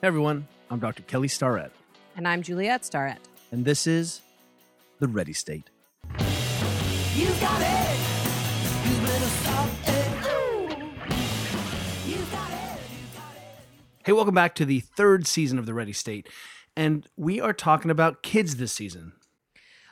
Hey everyone, I'm Dr. Kelly Starrett, And I'm Juliette Starrett. and this is The Ready State. You got it. You better stop it. Ooh. You got it. Hey, welcome back to the third season of The Ready State. And we are talking about kids this season.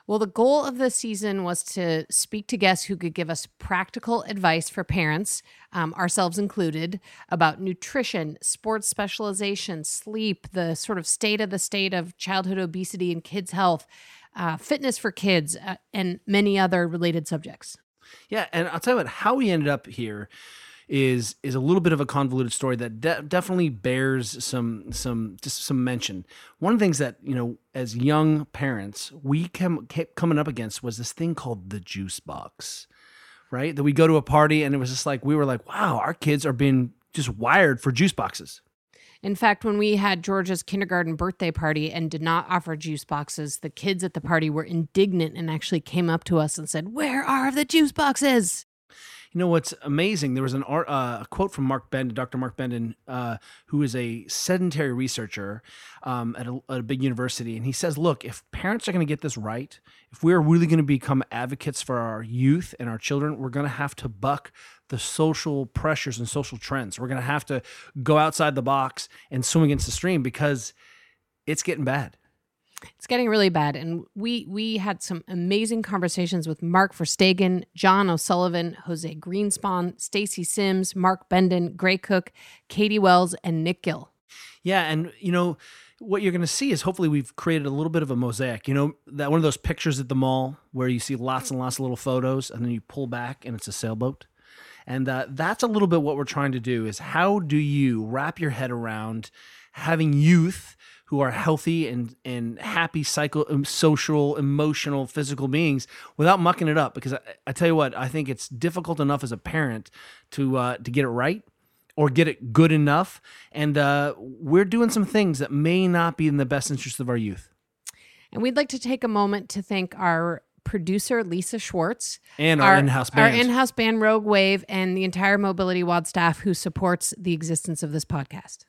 Well, the goal of this season was to speak to guests who could give us practical advice for parents, um, ourselves included, about nutrition, sports specialization, sleep, the sort of state of the state of childhood obesity and kids' health, uh, fitness for kids, uh, and many other related subjects. Yeah, and I'll tell you what, how we ended up here is is a little bit of a convoluted story that de- definitely bears some some just some mention. One of the things that you know, as young parents, we came, kept coming up against was this thing called the juice box, right? That we go to a party and it was just like we were like, wow, our kids are being just wired for juice boxes. In fact, when we had Georgia's kindergarten birthday party and did not offer juice boxes, the kids at the party were indignant and actually came up to us and said, Where are the juice boxes? You know what's amazing? There was an art, uh, a quote from Mark Benden, Dr. Mark Benden, uh, who is a sedentary researcher um, at, a, at a big university, and he says, "Look, if parents are going to get this right, if we're really going to become advocates for our youth and our children, we're going to have to buck the social pressures and social trends. We're going to have to go outside the box and swim against the stream because it's getting bad." It's getting really bad. And we we had some amazing conversations with Mark Verstegen, John O'Sullivan, Jose Greenspon, Stacy Sims, Mark Benden, Gray Cook, Katie Wells, and Nic Gill. Yeah, and you know what you're going to see is hopefully we've created a little bit of a mosaic. You know that one of those pictures at the mall where you see lots and lots of little photos, and then you pull back and it's a sailboat. And uh, that's a little bit what we're trying to do is how do you wrap your head around having youth who are healthy and and happy psycho um, social emotional physical beings without mucking it up? Because I, I tell you what I think it's difficult enough as a parent to uh, to get it right or get it good enough. And uh, we're doing some things that may not be in the best interest of our youth. And we'd like to take a moment to thank our producer Lisa Schwartz and our, our in-house band. our in-house band Rogue Wave, and the entire MobilityWOD staff who supports the existence of this podcast.